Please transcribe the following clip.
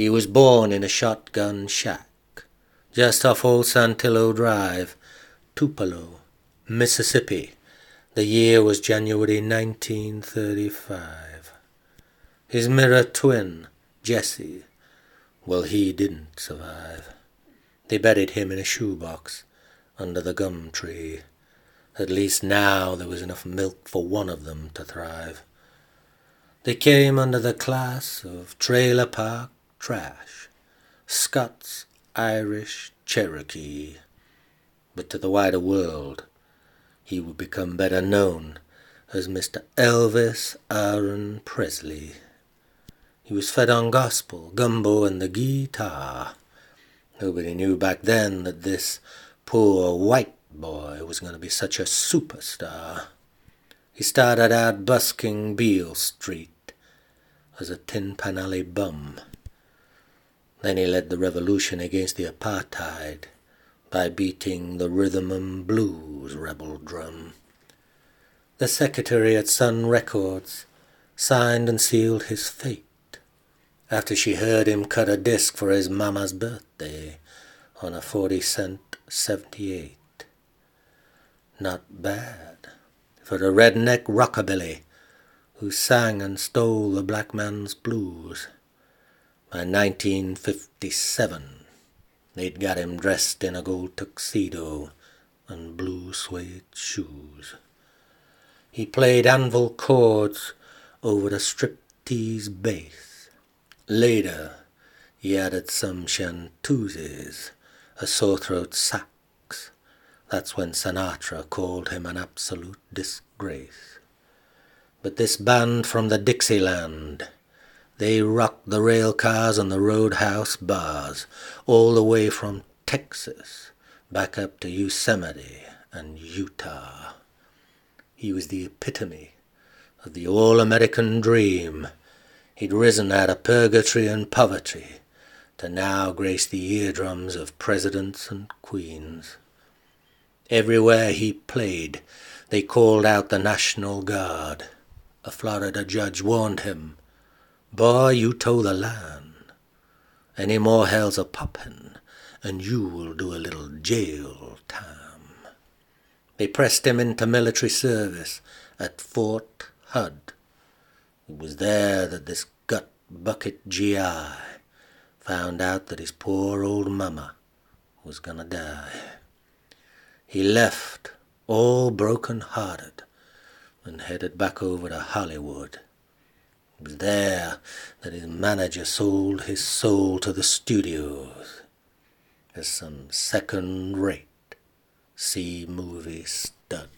He was born in a shotgun shack just off Old Saltillo Drive, Tupelo, Mississippi. The year was January 1935. His mirror twin, Jesse, well, he didn't survive. They buried him in a shoebox under the gum tree. At least now there was enough milk for one of them to thrive. They came under the class of trailer park trash, Scots, Irish, Cherokee. But to the wider world, he would become better known as Mr. Elvis Aaron Presley. He was fed on gospel, gumbo, and the guitar. Nobody knew back then that this poor white boy was going to be such a superstar. He started out busking Beale Street as a Tin Pan Alley bum. Then he led the revolution against the apartheid by beating the rhythm and blues rebel drum. The secretary at Sun Records signed and sealed his fate after she heard him cut a disc for his mama's birthday on a 40 cent 78. Not bad for a redneck rockabilly who sang and stole the black man's blues. Uh, By 1957, they'd got him dressed in a gold tuxedo and blue suede shoes. He played anvil chords over the striptease bass Later, he added some chanteuses, a sore throat sax. That's when Sinatra called him an absolute disgrace. But this band from the Dixieland, they rocked the rail cars and the roadhouse bars, all the way from Texas back up to Yosemite and Utah. He was the epitome of the all American dream He'd risen out of purgatory and poverty to now grace the eardrums of presidents and queens. Everywhere he played, they called out the National Guard. A Florida judge warned him, Boy, you toe the line. Any more hell's a poppin', and you will do a little jail time. They pressed him into military service at Fort Hood it was there that this gut bucket GI found out that his poor old mamma was gonna die. He left all broken hearted and headed back over to Hollywood. It was there that his manager sold his soul to the studios as some second rate C movie stud.